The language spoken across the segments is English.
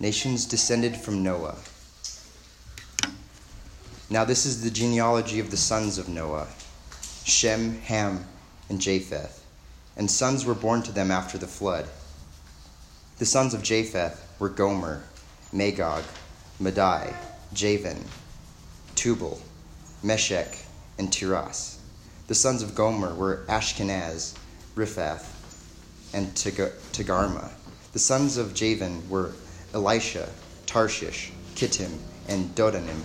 Nations descended from Noah. Now, this is the genealogy of the sons of Noah Shem, Ham, and Japheth. And sons were born to them after the flood. The sons of Japheth were Gomer, Magog, Madai, Javan, Tubal, Meshech, and Tiras. The sons of Gomer were Ashkenaz, Riphath, and Togarmah. The sons of Javan were Elisha, Tarshish, Kittim, and Dodanim.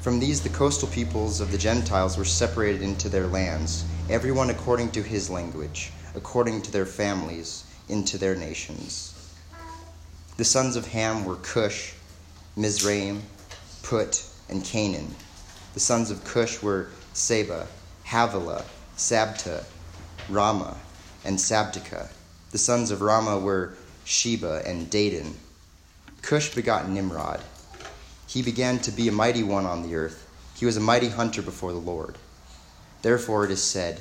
From these, the coastal peoples of the Gentiles were separated into their lands, everyone according to his language, according to their families, into their nations. The sons of Ham were Cush, Mizraim, Put, and Canaan. The sons of Cush were Seba, Havilah, Sabta, Raamah, and Sabteca. The sons of Raamah were Sheba and Dedan. Cush begot Nimrod. He began to be a mighty one on the earth. He was a mighty hunter before the Lord. Therefore it is said,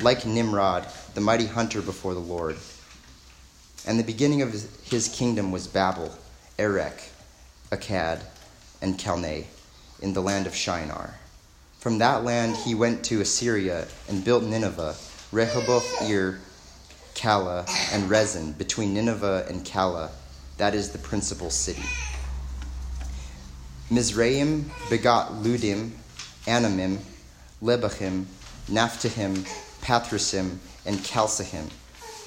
like Nimrod, the mighty hunter before the Lord. And the beginning of his kingdom was Babel, Erech, Akkad, and Calneh, in the land of Shinar. From that land he went to Assyria and built Nineveh, Rehoboth Ir, Calah, and Resen, between Nineveh and Calah, that is the principal city. Mizraim begot Ludim, Anamim, Lehabim, Naphtuhim, Pathrusim, and Casluhim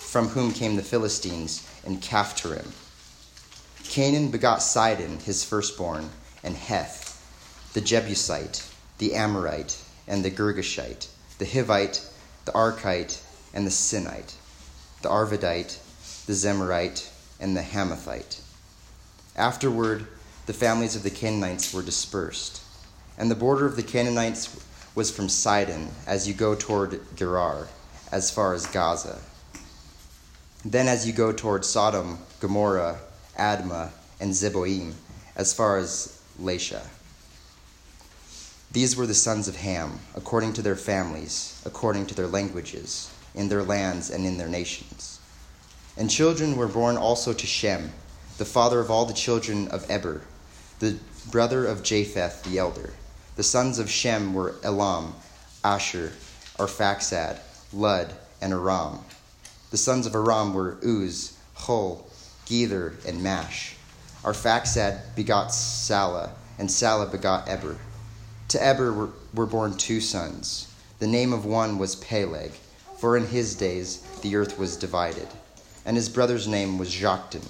from whom came the Philistines and Caphtorim. Canaan begot Sidon, his firstborn, and Heth, the Jebusite, the Amorite, and the Girgashite, the Hivite, the Archite, and the Sinite, the Arvadite, the Zemarite, and the Hamathite. Afterward, the families of the Canaanites were dispersed, and the border of the Canaanites was from Sidon as you go toward Gerar, as far as Gaza then, as you go toward Sodom, Gomorrah, Admah, and Zeboim, as far as Lasha. These were the sons of Ham, according to their families, according to their languages, in their lands and in their nations. And children were born also to Shem, the father of all the children of Eber, the brother of Japheth the elder. The sons of Shem were Elam, Asshur, Arphaxad, Lud, and Aram. The sons of Aram were Uz, Hul, Gether, and Mash. Arphaxad begot Salah, and Salah begot Eber. To Eber were, were born two sons. The name of one was Peleg, for in his days the earth was divided. And his brother's name was Joktan.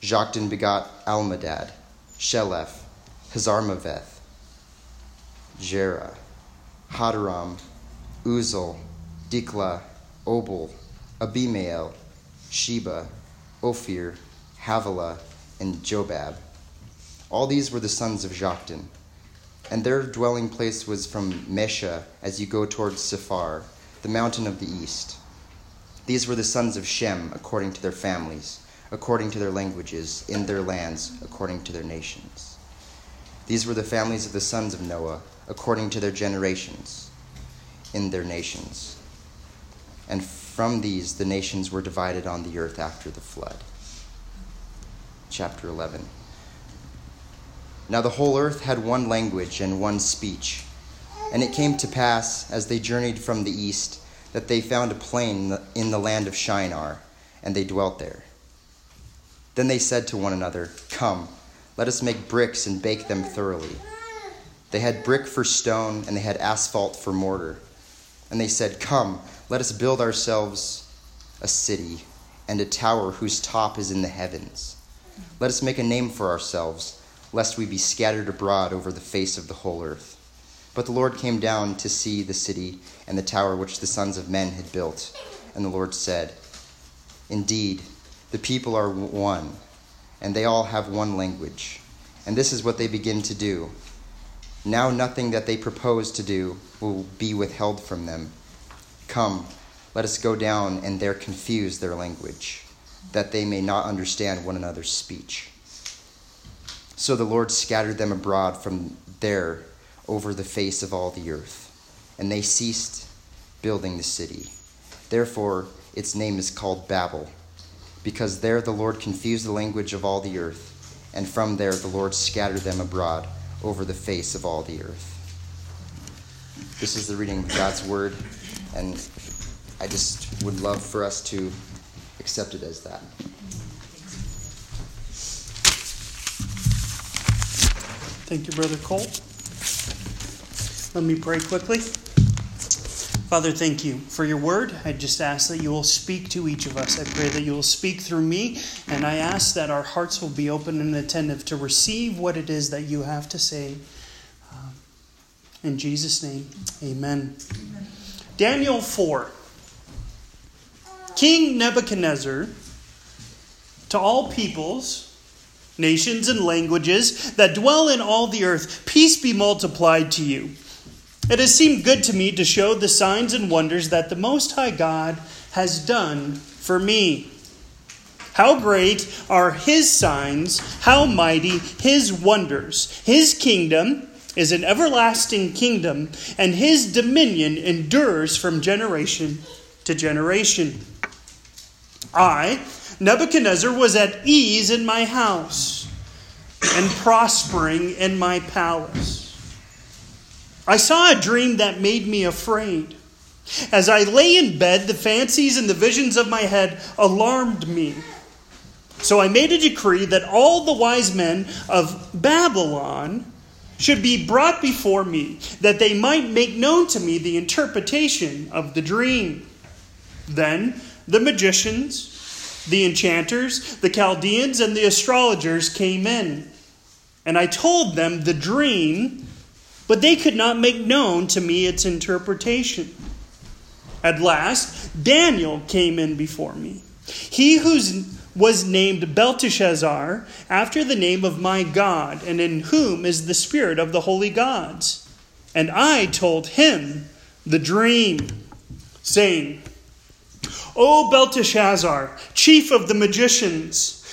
Joktan begot Almodad, Sheleph, Hazarmaveth, Jerah, Hadoram, Uzal, Dikla, Obal, Abimael, Sheba, Ophir, Havilah, and Jobab. All these were the sons of Joktan. And their dwelling place was from Mesha as you go towards Sephar, the mountain of the east. These were the sons of Shem according to their families, according to their languages, in their lands, according to their nations. These were the families of the sons of Noah, according to their generations, in their nations. And from these, the nations were divided on the earth after the flood. Chapter 11. Now the whole earth had one language and one speech. And it came to pass, as they journeyed from the east, that they found a plain in the land of Shinar, and they dwelt there. Then they said to one another, Come, let us make bricks and bake them thoroughly. They had brick for stone, and they had asphalt for mortar. And they said, Come, let us build ourselves a city and a tower whose top is in the heavens. Let us make a name for ourselves, lest we be scattered abroad over the face of the whole earth. But the Lord came down to see the city and the tower which the sons of men had built. And the Lord said, Indeed, the people are one, and they all have one language. And this is what they begin to do. Now nothing that they propose to do will be withheld from them Come, let us go down and there confuse their language, that they may not understand one another's speech. So the Lord scattered them abroad from there over the face of all the earth, and they ceased building the city. Therefore, its name is called Babel, because there the Lord confused the language of all the earth, and from there the Lord scattered them abroad over the face of all the earth. This is the reading of God's word, and I just would love for us to accept it as that. Thank you, Brother Colt. Let me pray quickly. Father, thank you for your word. I just ask that you will speak to each of us. I pray that you will speak through me, and I ask that our hearts will be open and attentive to receive what it is that you have to say. Uh, in Jesus' name, amen. amen. Daniel 4. King Nebuchadnezzar, to all peoples, nations, and languages that dwell in all the earth, peace be multiplied to you. It has seemed good to me to show the signs and wonders that the Most High God has done for me. How great are his signs, how mighty his wonders. His kingdom is an everlasting kingdom, and his dominion endures from generation to generation. I, Nebuchadnezzar was at ease in my house and prospering in my palace. I saw a dream that made me afraid. As I lay in bed, the fancies and the visions of my head alarmed me. So I made a decree that all the wise men of Babylon should be brought before me, that they might make known to me the interpretation of the dream. Then the magicians, the enchanters, the Chaldeans, and the astrologers came in. And I told them the dream, but they could not make known to me its interpretation. At last, Daniel came in before me. He who was named Belteshazzar, after the name of my God, and in whom is the spirit of the holy gods. And I told him the dream, saying, O Belteshazzar, chief of the magicians,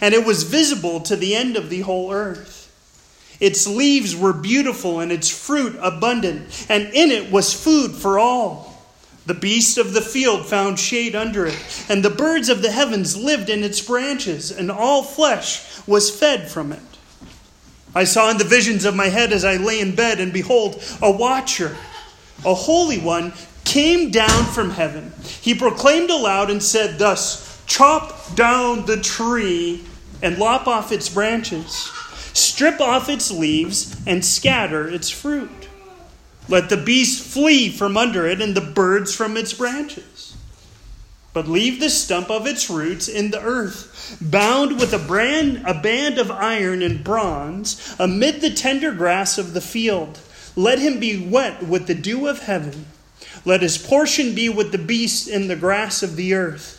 and it was visible to the end of the whole earth. Its leaves were beautiful, and its fruit abundant, and in it was food for all. The beasts of the field found shade under it, and the birds of the heavens lived in its branches, and all flesh was fed from it. I saw in the visions of my head as I lay in bed, and behold, a watcher, a holy one, came down from heaven. He proclaimed aloud and said, Thus, chop down the tree and lop off its branches, strip off its leaves, and scatter its fruit. Let the beasts flee from under it and the birds from its branches. But leave the stump of its roots in the earth, bound with a, brand, a band of iron and bronze, amid the tender grass of the field. Let him be wet with the dew of heaven let his portion be with the beasts in the grass of the earth.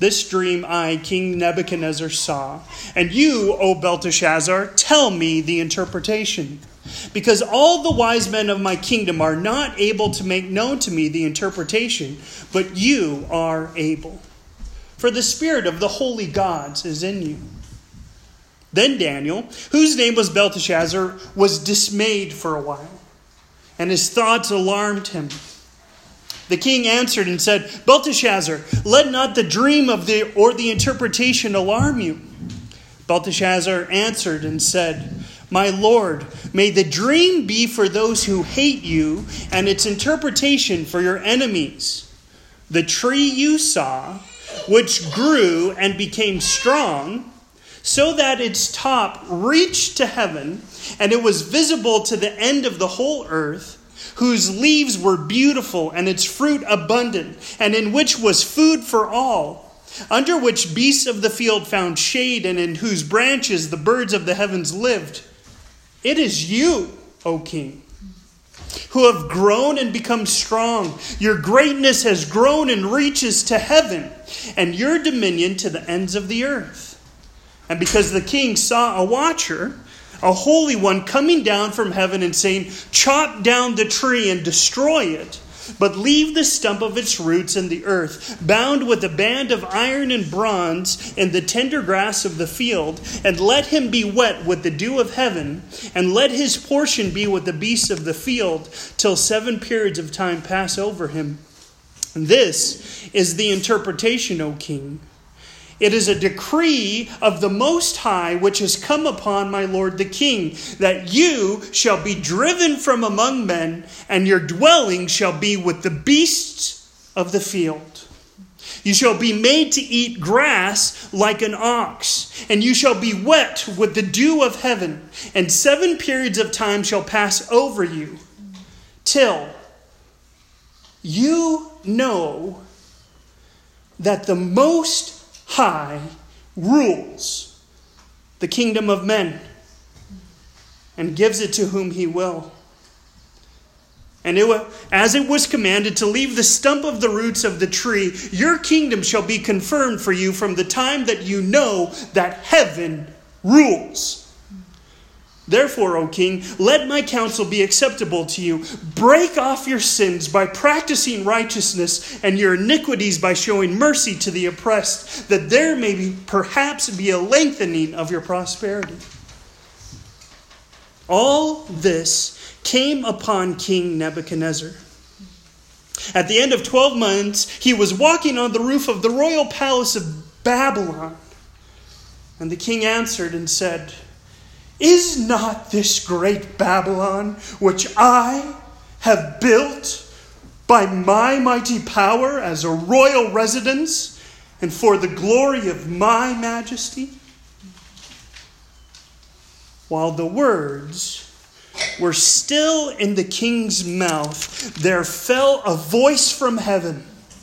This dream I, King Nebuchadnezzar, saw. And you, O Belteshazzar, tell me the interpretation. Because all the wise men of my kingdom are not able to make known to me the interpretation, but you are able. For the spirit of the holy gods is in you. Then Daniel, whose name was Belteshazzar, was dismayed for a while and his thoughts alarmed him. The king answered and said, Belteshazzar, let not the dream of the or the interpretation alarm you. Belteshazzar answered and said, My lord, may the dream be for those who hate you, and its interpretation for your enemies. The tree you saw which grew and became strong, so that its top reached to heaven, and it was visible to the end of the whole earth, whose leaves were beautiful and its fruit abundant, and in which was food for all, under which beasts of the field found shade, and in whose branches the birds of the heavens lived. It is you, O king who have grown and become strong. Your greatness has grown and reaches to heaven, and your dominion to the ends of the earth. And because the king saw a watcher, a holy one, coming down from heaven and saying, Chop down the tree and destroy it but leave the stump of its roots in the earth, bound with a band of iron and bronze in the tender grass of the field, and let him be wet with the dew of heaven, and let his portion be with the beasts of the field, till seven periods of time pass over him. This is the interpretation, O king. It is a decree of the Most High which has come upon my Lord the King, that you shall be driven from among men, and your dwelling shall be with the beasts of the field. You shall be made to eat grass like an ox, and you shall be wet with the dew of heaven, and seven periods of time shall pass over you, till you know that the Most High rules the kingdom of men and gives it to whom he will. And it, was, as it was commanded to leave the stump of the roots of the tree, your kingdom shall be confirmed for you from the time that you know that heaven rules. Therefore, O king, let my counsel be acceptable to you. Break off your sins by practicing righteousness and your iniquities by showing mercy to the oppressed, that there may be, perhaps be a lengthening of your prosperity. All this came upon King Nebuchadnezzar. At the end of 12 months, he was walking on the roof of the royal palace of Babylon. And the king answered and said, is not this great Babylon, which I have built by my mighty power as a royal residence and for the glory of my majesty? While the words were still in the king's mouth, there fell a voice from heaven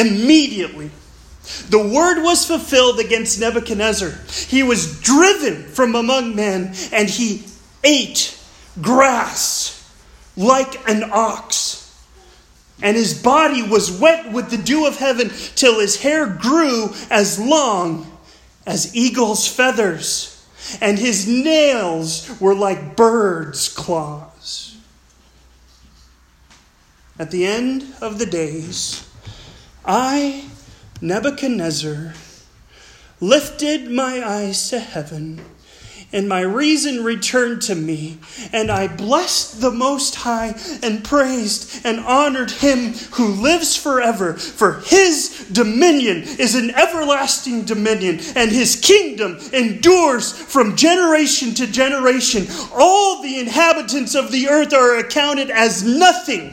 Immediately, the word was fulfilled against Nebuchadnezzar. He was driven from among men, and he ate grass like an ox. And his body was wet with the dew of heaven till his hair grew as long as eagle's feathers, and his nails were like birds' claws. At the end of the days, I, Nebuchadnezzar, lifted my eyes to heaven, and my reason returned to me, and I blessed the Most High, and praised and honored him who lives forever, for his dominion is an everlasting dominion, and his kingdom endures from generation to generation. All the inhabitants of the earth are accounted as nothing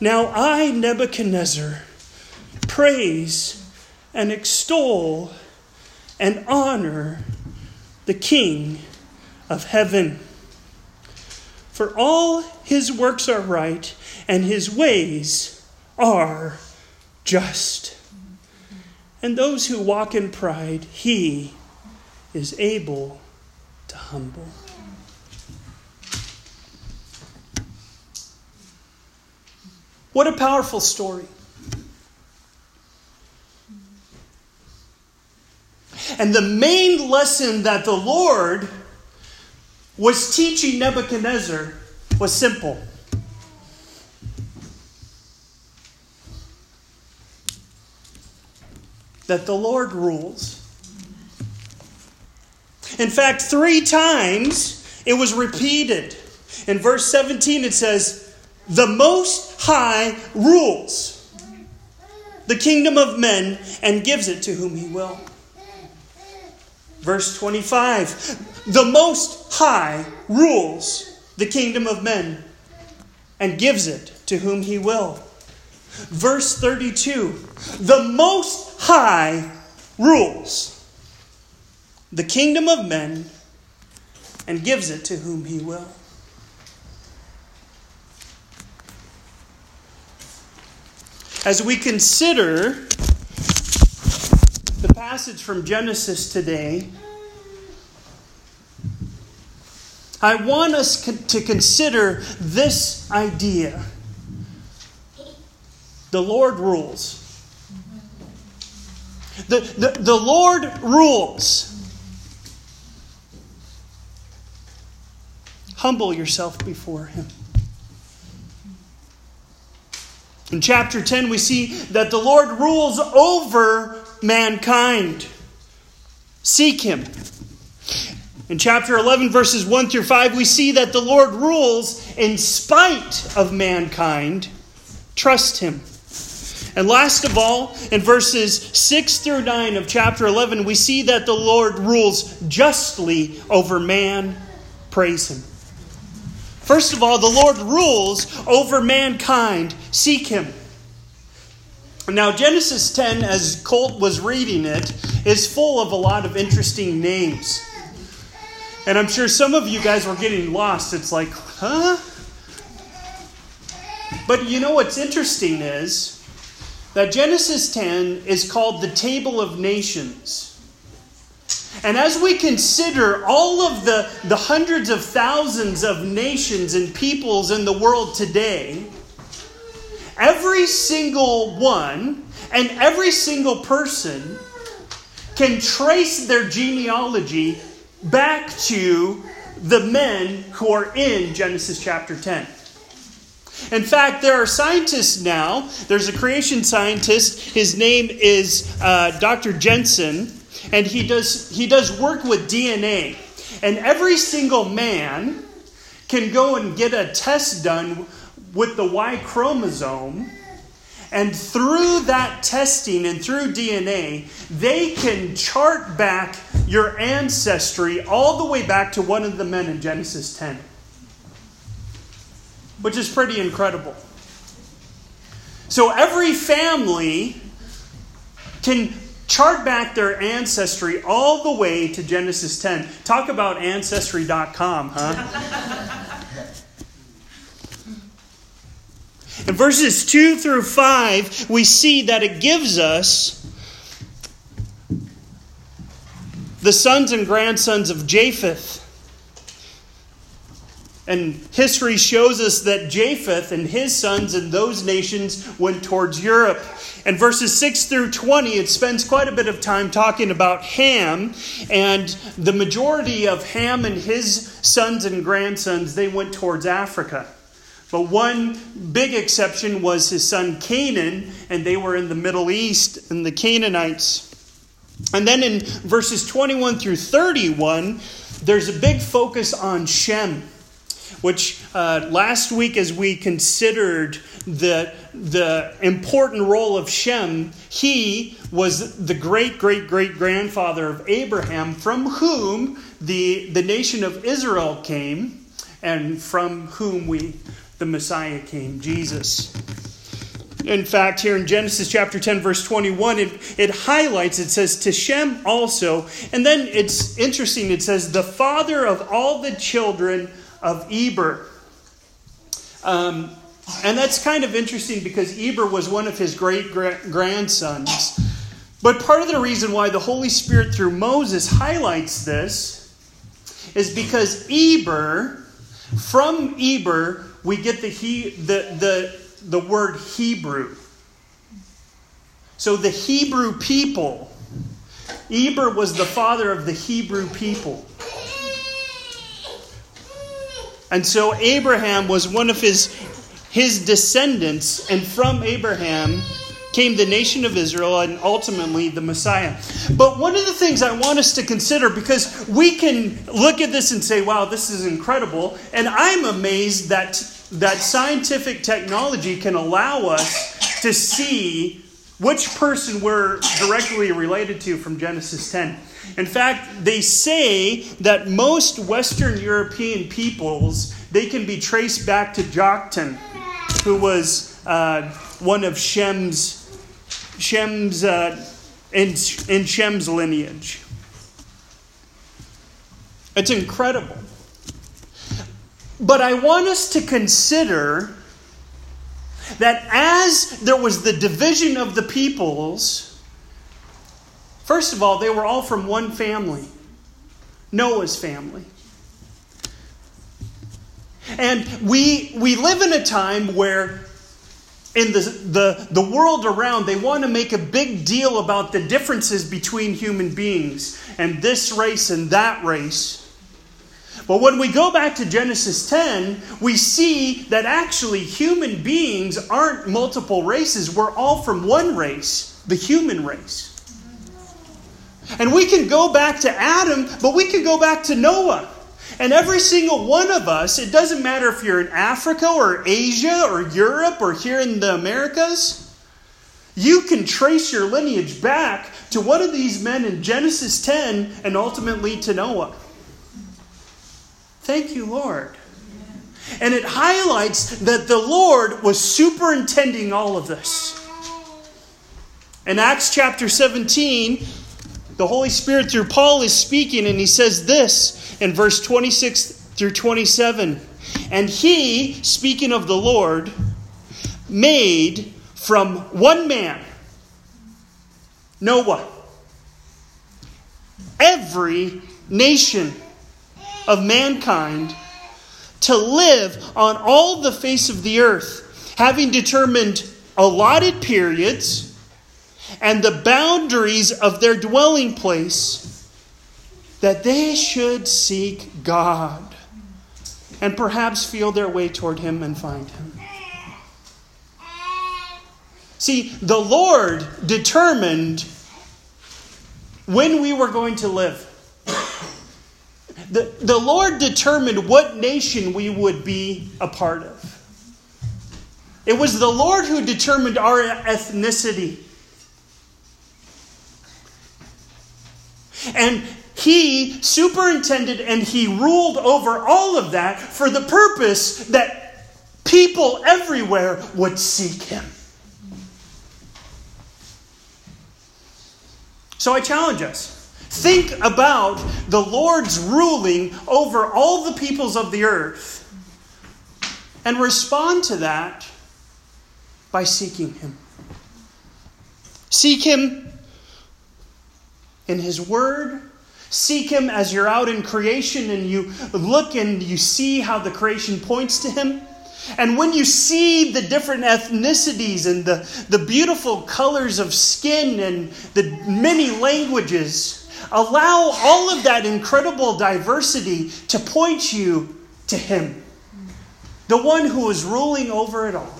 Now I, Nebuchadnezzar, praise and extol and honor the King of heaven. For all his works are right, and his ways are just. And those who walk in pride, he is able to humble. What a powerful story. And the main lesson that the Lord was teaching Nebuchadnezzar was simple. That the Lord rules. In fact, three times it was repeated. In verse 17, it says, the Most High rules the kingdom of men and gives it to whom he will. Verse 25 The Most High rules the kingdom of men and gives it to whom he will. Verse 32 The Most High rules the kingdom of men and gives it to whom he will. As we consider the passage from Genesis today, I want us to consider this idea the Lord rules. The, the, the Lord rules. Humble yourself before Him. In chapter 10, we see that the Lord rules over mankind. Seek Him. In chapter 11, verses 1 through 5, we see that the Lord rules in spite of mankind. Trust Him. And last of all, in verses 6 through 9 of chapter 11, we see that the Lord rules justly over man. Praise Him. First of all, the Lord rules over mankind. Seek him. Now, Genesis 10, as Colt was reading it, is full of a lot of interesting names. And I'm sure some of you guys were getting lost. It's like, huh? But you know what's interesting is that Genesis 10 is called the Table of Nations. And as we consider all of the, the hundreds of thousands of nations and peoples in the world today, every single one and every single person can trace their genealogy back to the men who are in Genesis chapter 10. In fact, there are scientists now. There's a creation scientist. His name is uh, Dr. Jensen and he does he does work with DNA. And every single man can go and get a test done with the Y chromosome. And through that testing and through DNA, they can chart back your ancestry all the way back to one of the men in Genesis 10, which is pretty incredible. So every family can chart back their ancestry all the way to Genesis 10. Talk about ancestry.com, huh? In verses 2 through 5, we see that it gives us the sons and grandsons of Japheth. And history shows us that Japheth and his sons and those nations went towards Europe. And verses 6 through 20, it spends quite a bit of time talking about Ham. And the majority of Ham and his sons and grandsons, they went towards Africa. But one big exception was his son Canaan, and they were in the Middle East and the Canaanites. And then in verses 21 through 31, there's a big focus on Shem which uh, last week, as we considered the, the important role of Shem, he was the great great great grandfather of Abraham, from whom the, the nation of Israel came, and from whom we, the Messiah, came, Jesus. In fact, here in Genesis chapter 10, verse 21, it, it highlights, it says, To Shem also. And then it's interesting, it says, The father of all the children of Eber. Um, and that's kind of interesting because Eber was one of his great grandsons. But part of the reason why the Holy Spirit through Moses highlights this is because Eber, from Eber, we get the, he, the, the, the word Hebrew. So the Hebrew people, Eber was the father of the Hebrew people. And so Abraham was one of his, his descendants, and from Abraham came the nation of Israel and ultimately the Messiah. But one of the things I want us to consider, because we can look at this and say, wow, this is incredible, and I'm amazed that, that scientific technology can allow us to see which person we're directly related to from Genesis 10. In fact, they say that most Western European peoples, they can be traced back to Joktan, who was uh, one of Shem's, Shem's uh, in, in Shem's lineage. It's incredible. But I want us to consider that as there was the division of the peoples, First of all, they were all from one family Noah's family. And we, we live in a time where in the, the, the world around, they want to make a big deal about the differences between human beings and this race and that race. But when we go back to Genesis 10, we see that actually human beings aren't multiple races. We're all from one race, the human race. And we can go back to Adam, but we can go back to Noah. And every single one of us, it doesn't matter if you're in Africa or Asia or Europe or here in the Americas, you can trace your lineage back to one of these men in Genesis 10 and ultimately to Noah. Thank you, Lord. And it highlights that the Lord was superintending all of this. In Acts chapter 17, the Holy Spirit through Paul is speaking, and he says this in verse 26 through 27. And he, speaking of the Lord, made from one man, Noah, every nation of mankind to live on all the face of the earth, having determined allotted periods and the boundaries of their dwelling place, that they should seek God and perhaps feel their way toward Him and find Him. See, the Lord determined when we were going to live. The, the Lord determined what nation we would be a part of. It was the Lord who determined our ethnicity. And he superintended and he ruled over all of that for the purpose that people everywhere would seek him. So I challenge us. Think about the Lord's ruling over all the peoples of the earth and respond to that by seeking Him. Seek Him in His Word. Seek Him as you're out in creation and you look and you see how the creation points to Him. And when you see the different ethnicities and the, the beautiful colors of skin and the many languages, allow all of that incredible diversity to point you to Him, the one who is ruling over it all.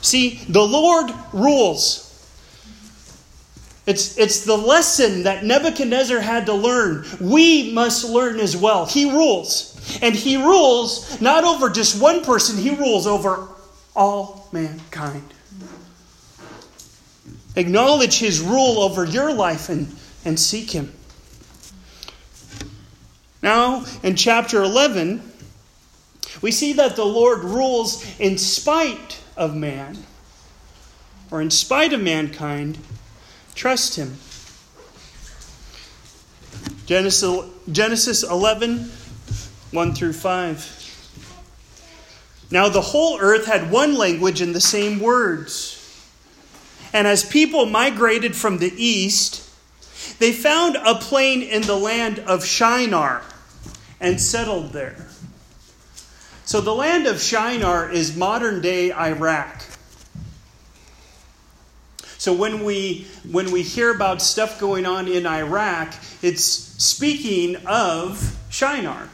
See, the Lord rules. It's, it's the lesson that Nebuchadnezzar had to learn. We must learn as well. He rules. And he rules not over just one person, he rules over all mankind. Acknowledge his rule over your life and, and seek him. Now, in chapter 11, we see that the Lord rules in spite of man, or in spite of mankind, Trust Him. Genesis, Genesis 11, 1 through 5. Now the whole earth had one language and the same words. And as people migrated from the east, they found a plain in the land of Shinar and settled there. So the land of Shinar is modern day Iraq. So when we when we hear about stuff going on in Iraq, it's speaking of Shinar.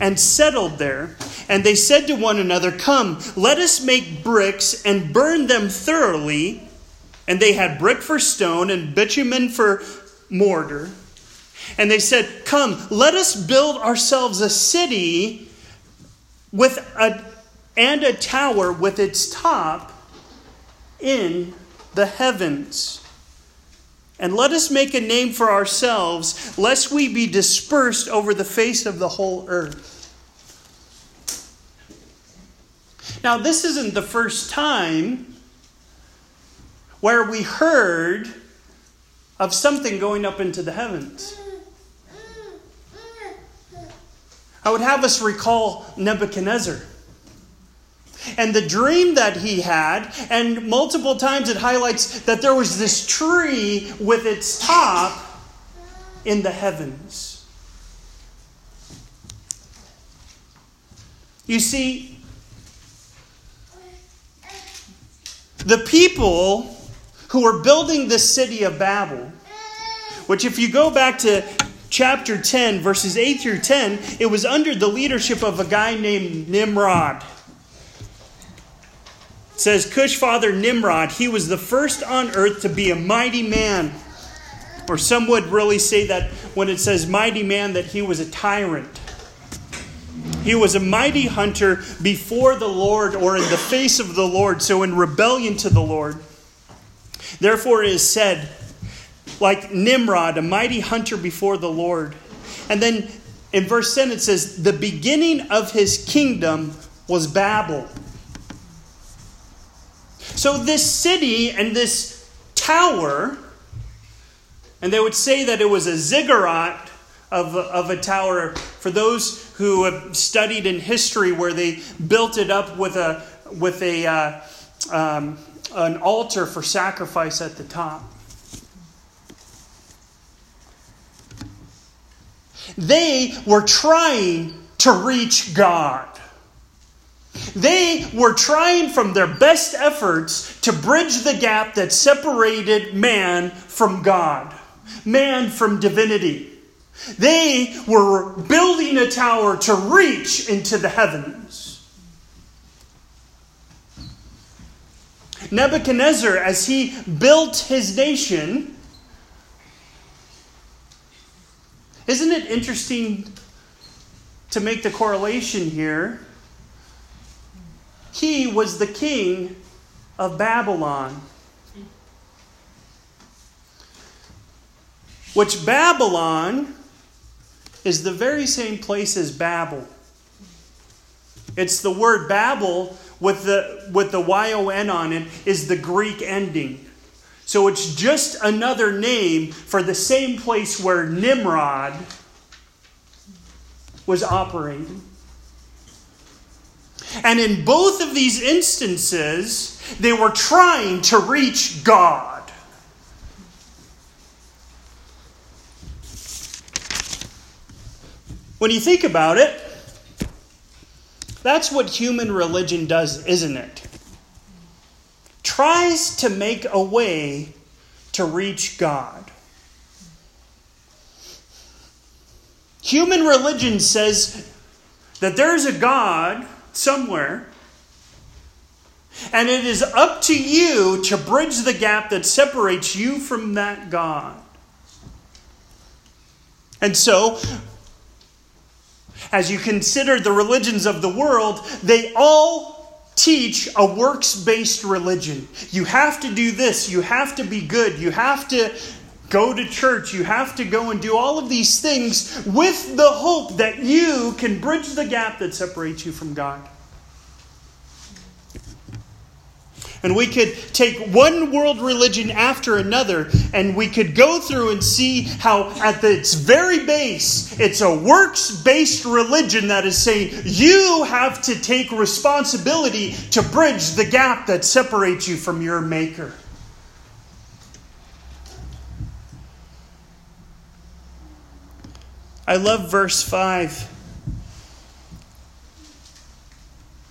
And settled there, and they said to one another, Come, let us make bricks and burn them thoroughly. And they had brick for stone and bitumen for mortar. And they said, Come, let us build ourselves a city with a, and a tower with its top in the heavens. And let us make a name for ourselves, lest we be dispersed over the face of the whole earth. Now, this isn't the first time where we heard of something going up into the heavens. I would have us recall Nebuchadnezzar and the dream that he had, and multiple times it highlights that there was this tree with its top in the heavens. You see, the people who were building the city of Babel, which, if you go back to chapter 10, verses 8 through 10, it was under the leadership of a guy named Nimrod. Says, Cush father Nimrod, he was the first on earth to be a mighty man. Or some would really say that when it says mighty man, that he was a tyrant. He was a mighty hunter before the Lord or in the face of the Lord, so in rebellion to the Lord. Therefore, it is said, like Nimrod, a mighty hunter before the Lord. And then in verse 10 it says, The beginning of his kingdom was Babel. So this city and this tower, and they would say that it was a ziggurat of, of a tower for those who have studied in history where they built it up with a with a uh, um, an altar for sacrifice at the top. They were trying to reach God. They were trying from their best efforts to bridge the gap that separated man from God, man from divinity. They were building a tower to reach into the heavens. Nebuchadnezzar, as he built his nation, Isn't it interesting to make the correlation here? He was the king of Babylon. Which Babylon is the very same place as Babel. It's the word Babel with the with the Y-O-N on it is the Greek ending. So it's just another name for the same place where Nimrod was operating. And in both of these instances, they were trying to reach God. When you think about it, that's what human religion does, isn't it? tries to make a way to reach God. Human religion says that there's a God somewhere, and it is up to you to bridge the gap that separates you from that God. And so, as you consider the religions of the world, they all teach a works based religion. You have to do this, you have to be good, you have to go to church, you have to go and do all of these things with the hope that you can bridge the gap that separates you from God. And we could take one world religion after another, and we could go through and see how, at its very base, it's a works based religion that is saying you have to take responsibility to bridge the gap that separates you from your Maker. I love verse 5.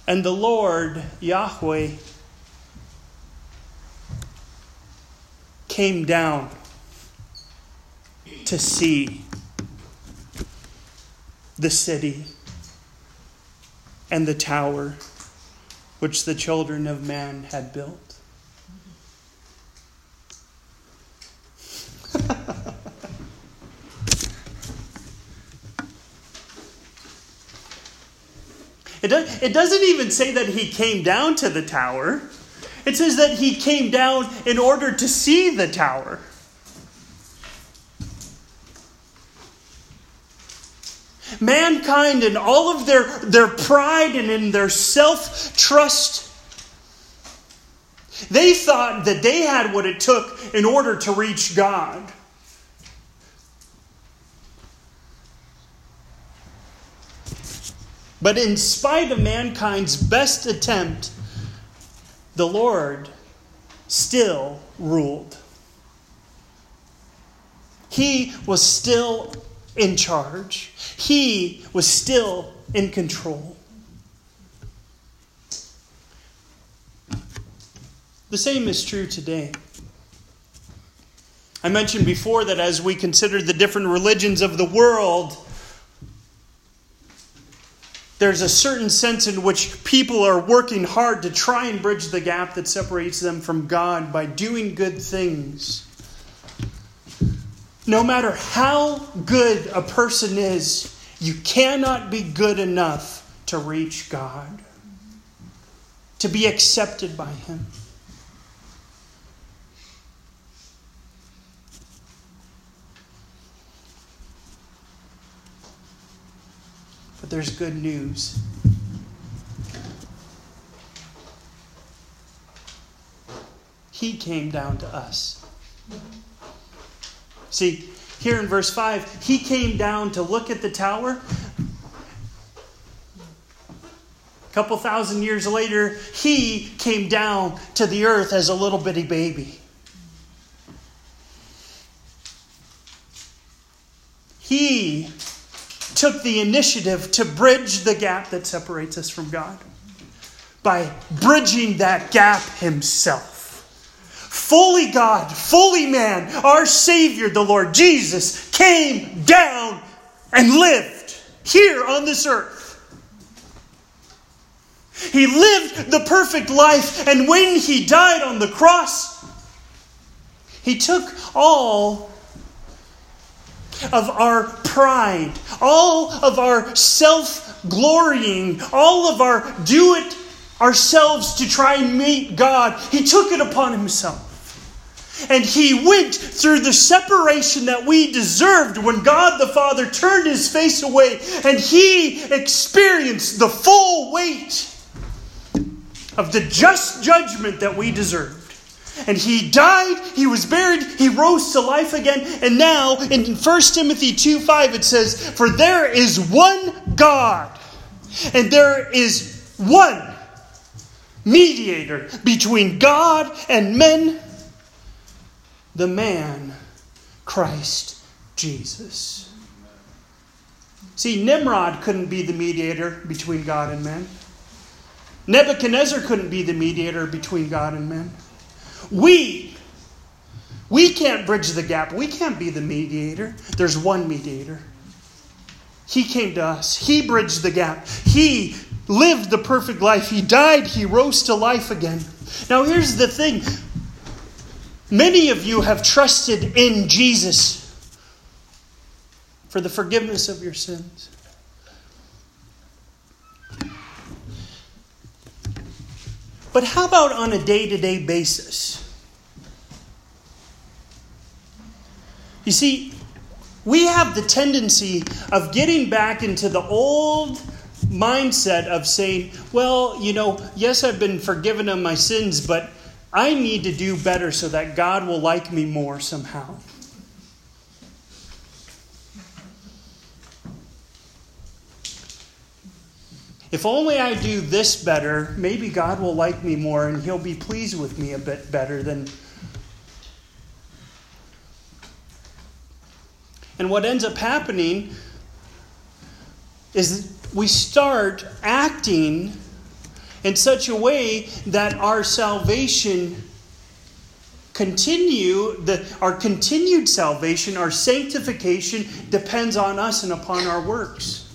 And the Lord, Yahweh, came down to see the city and the tower which the children of man had built. It, does, it doesn't even say that he came down to the tower. It says that he came down in order to see the tower. Mankind and all of their, their pride and in their self trust, they thought that they had what it took in order to reach God. But in spite of mankind's best attempt, the Lord still ruled. He was still in charge, He was still in control. The same is true today. I mentioned before that as we consider the different religions of the world, there's a certain sense in which people are working hard to try and bridge the gap that separates them from God by doing good things. No matter how good a person is, you cannot be good enough to reach God, to be accepted by Him. There's good news. He came down to us. See, here in verse 5, he came down to look at the tower. A couple thousand years later, he came down to the earth as a little bitty baby. He took the initiative to bridge the gap that separates us from God by bridging that gap himself. Fully God, fully man, our Savior, the Lord Jesus, came down and lived here on this earth. He lived the perfect life, and when he died on the cross, he took all of our pride, all of our self glorying, all of our do it ourselves to try and meet God. He took it upon himself. And he went through the separation that we deserved when God the Father turned his face away and he experienced the full weight of the just judgment that we deserved. And he died, he was buried, he rose to life again. And now in 1 Timothy 2 5, it says, For there is one God, and there is one mediator between God and men, the man, Christ Jesus. See, Nimrod couldn't be the mediator between God and men. Nebuchadnezzar couldn't be the mediator between God and men. We, we can't bridge the gap. We can't be the mediator. There's one mediator. He came to us. He bridged the gap. He lived the perfect life. He died. He rose to life again. Now, here's the thing many of you have trusted in Jesus for the forgiveness of your sins. But how about on a day to day basis? You see, we have the tendency of getting back into the old mindset of saying, well, you know, yes, I've been forgiven of my sins, but I need to do better so that God will like me more somehow. If only I do this better, maybe God will like me more and he'll be pleased with me a bit better than. And what ends up happening is we start acting in such a way that our salvation continue the, our continued salvation our sanctification depends on us and upon our works.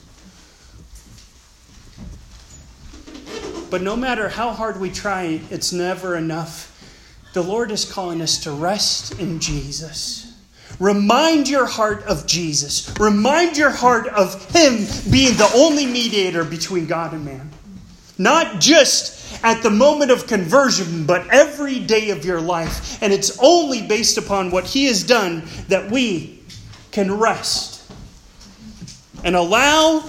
But no matter how hard we try it's never enough. The lord is calling us to rest in jesus Remind your heart of Jesus. Remind your heart of Him being the only mediator between God and man. Not just at the moment of conversion, but every day of your life. And it's only based upon what He has done that we can rest and allow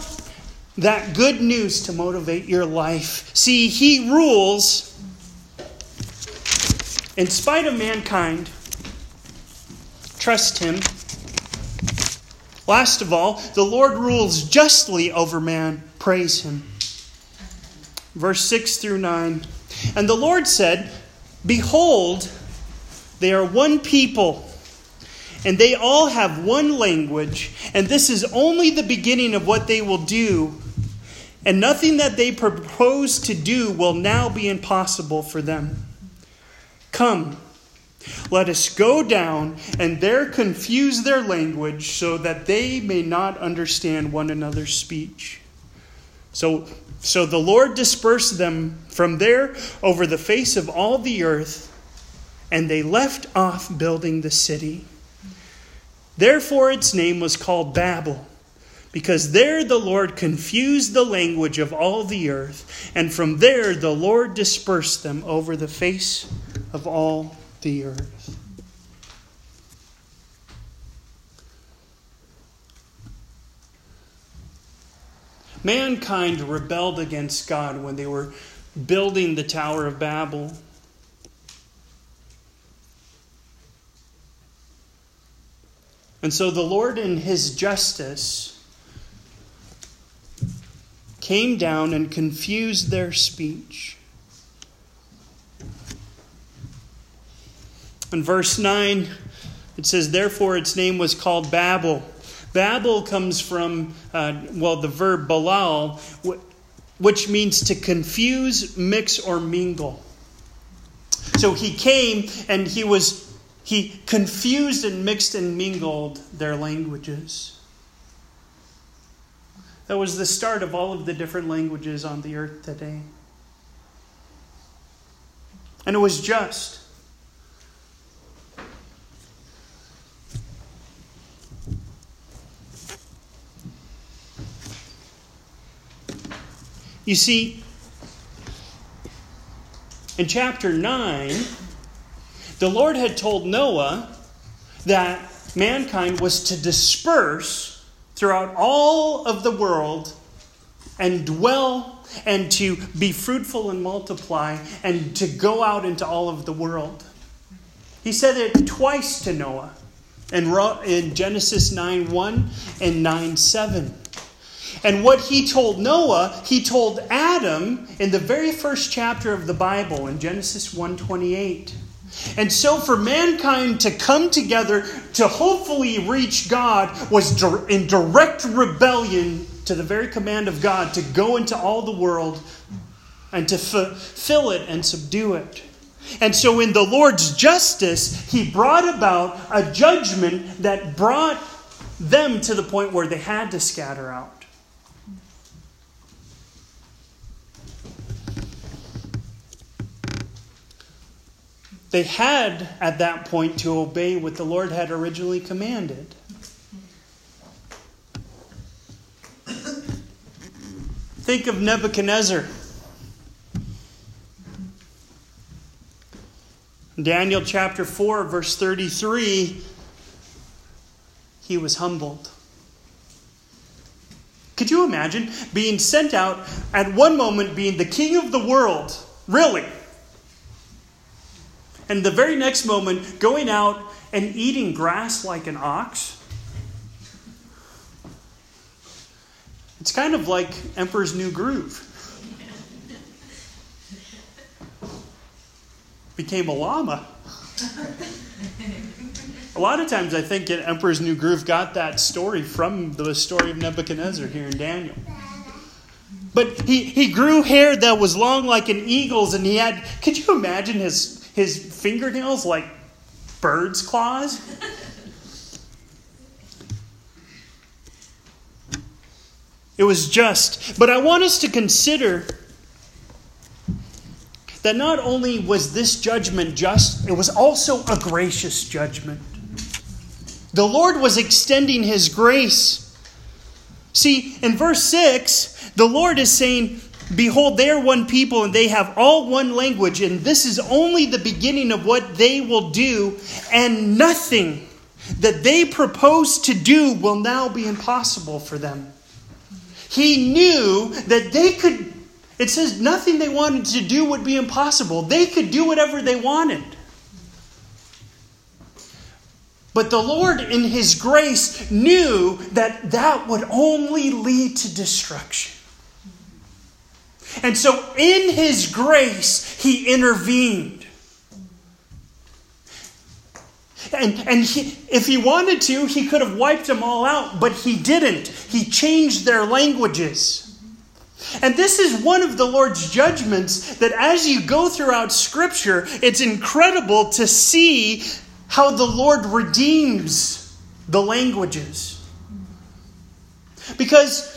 that good news to motivate your life. See, He rules in spite of mankind. Trust Him. Last of all, the Lord rules justly over man. Praise Him verse 6 through 9. And the Lord said, Behold, they are one people, and they all have one language, and this is only the beginning of what they will do. And nothing that they propose to do will now be impossible for them. Come, let us go down and there confuse their language so that they may not understand one another's speech. So so the Lord dispersed them from there over the face of all the earth, and they left off building the city. Therefore, its name was called Babel, because there the Lord confused the language of all the earth, and from there the Lord dispersed them over the face of all the earth. Mankind rebelled against God when they were building the Tower of Babel. And so the Lord, in his justice, came down and confused their speech. In verse 9, it says, Therefore its name was called Babel Babel comes from, uh, well, the verb balal, which means to confuse, mix, or mingle. So he came and he was, he confused and mixed and mingled their languages. That was the start of all of the different languages on the earth today. And it was just. You see, in chapter 9, the Lord had told Noah that mankind was to disperse throughout all of the world and dwell and to be fruitful and multiply and to go out into all of the world. He said it twice to Noah in Genesis 9 1 and 9 7. And what he told Noah, he told Adam in the very first chapter of the Bible in Genesis 1:28. And so for mankind to come together to hopefully reach God was in direct rebellion to the very command of God to go into all the world and to fill it and subdue it. And so, in the Lord's justice, He brought about a judgment that brought them to the point where they had to scatter out. They had at that point to obey what the Lord had originally commanded. Think of Nebuchadnezzar. Daniel chapter 4, verse 33, he was humbled. Could you imagine being sent out at one moment being the king of the world? Really? And the very next moment going out and eating grass like an ox. It's kind of like Emperor's New Groove. Became a llama. A lot of times I think Emperor's New Groove got that story from the story of Nebuchadnezzar here in Daniel. But he, he grew hair that was long like an eagle's, and he had, could you imagine his, his fingernails like bird's claws? It was just. But I want us to consider that not only was this judgment just, it was also a gracious judgment. The Lord was extending his grace. See, in verse 6, the Lord is saying, Behold, they are one people and they have all one language, and this is only the beginning of what they will do, and nothing that they propose to do will now be impossible for them. He knew that they could, it says nothing they wanted to do would be impossible. They could do whatever they wanted. But the Lord, in His grace, knew that that would only lead to destruction. And so, in His grace, He intervened. And, and he, if he wanted to, he could have wiped them all out, but he didn't. He changed their languages. And this is one of the Lord's judgments that as you go throughout Scripture, it's incredible to see how the Lord redeems the languages. Because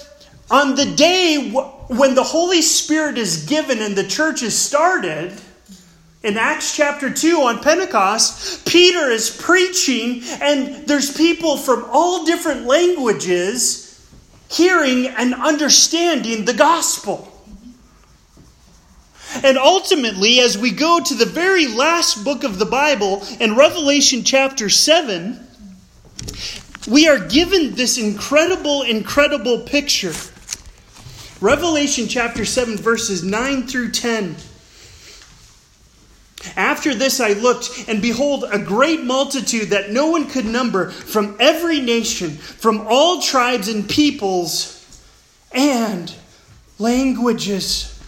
on the day when the Holy Spirit is given and the church is started, in Acts chapter 2 on Pentecost, Peter is preaching, and there's people from all different languages hearing and understanding the gospel. And ultimately, as we go to the very last book of the Bible in Revelation chapter 7, we are given this incredible, incredible picture. Revelation chapter 7, verses 9 through 10. After this I looked, and behold, a great multitude that no one could number from every nation, from all tribes and peoples and languages,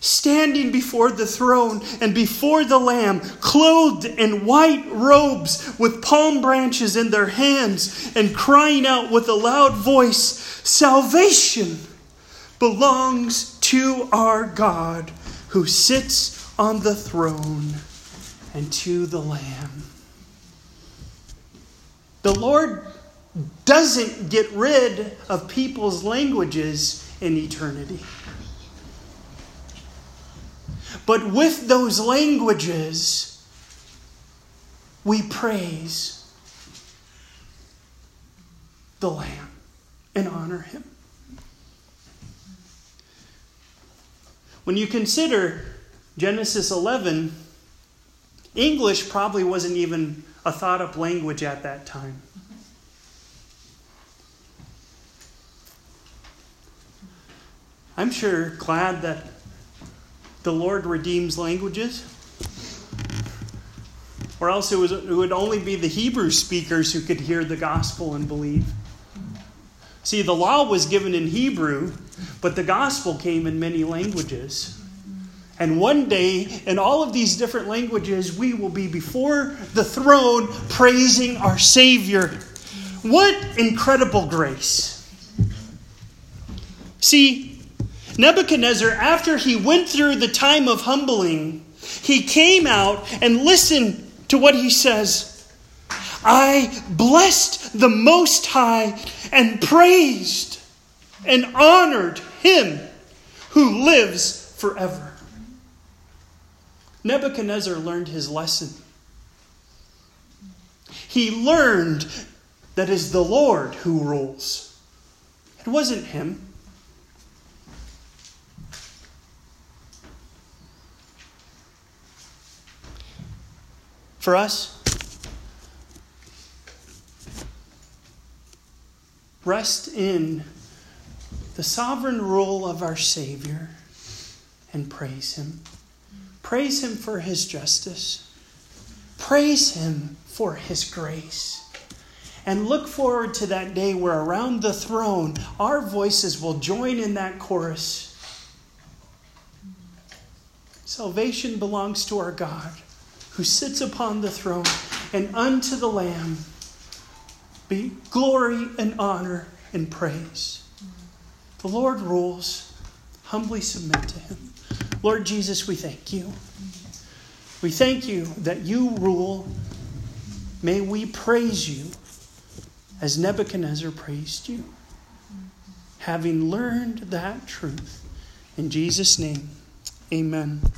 standing before the throne and before the Lamb, clothed in white robes with palm branches in their hands, and crying out with a loud voice Salvation belongs to our God who sits on the throne and to the Lamb. The Lord doesn't get rid of people's languages in eternity. But with those languages, we praise the Lamb and honor Him. When you consider Genesis 11, English probably wasn't even a thought up language at that time. I'm sure glad that the Lord redeems languages. Or else it, was, it would only be the Hebrew speakers who could hear the gospel and believe. See, the law was given in Hebrew, but the gospel came in many languages. And one day, in all of these different languages, we will be before the throne praising our Savior. What incredible grace! See, Nebuchadnezzar, after he went through the time of humbling, he came out and listened to what he says. I blessed the Most High and praised and honored him who lives forever. Nebuchadnezzar learned his lesson. He learned that it is the Lord who rules. It wasn't him. For us, rest in the sovereign rule of our Savior and praise Him. Praise Him for His justice. Praise Him for His grace. And look forward to that day where around the throne our voices will join in that chorus. Salvation belongs to our God who sits upon the throne, and unto the Lamb be glory and honor and praise. The Lord rules. Humbly submit to him. Lord Jesus, we thank you. We thank you that you rule. May we praise you as Nebuchadnezzar praised you, having learned that truth. In Jesus' name, amen.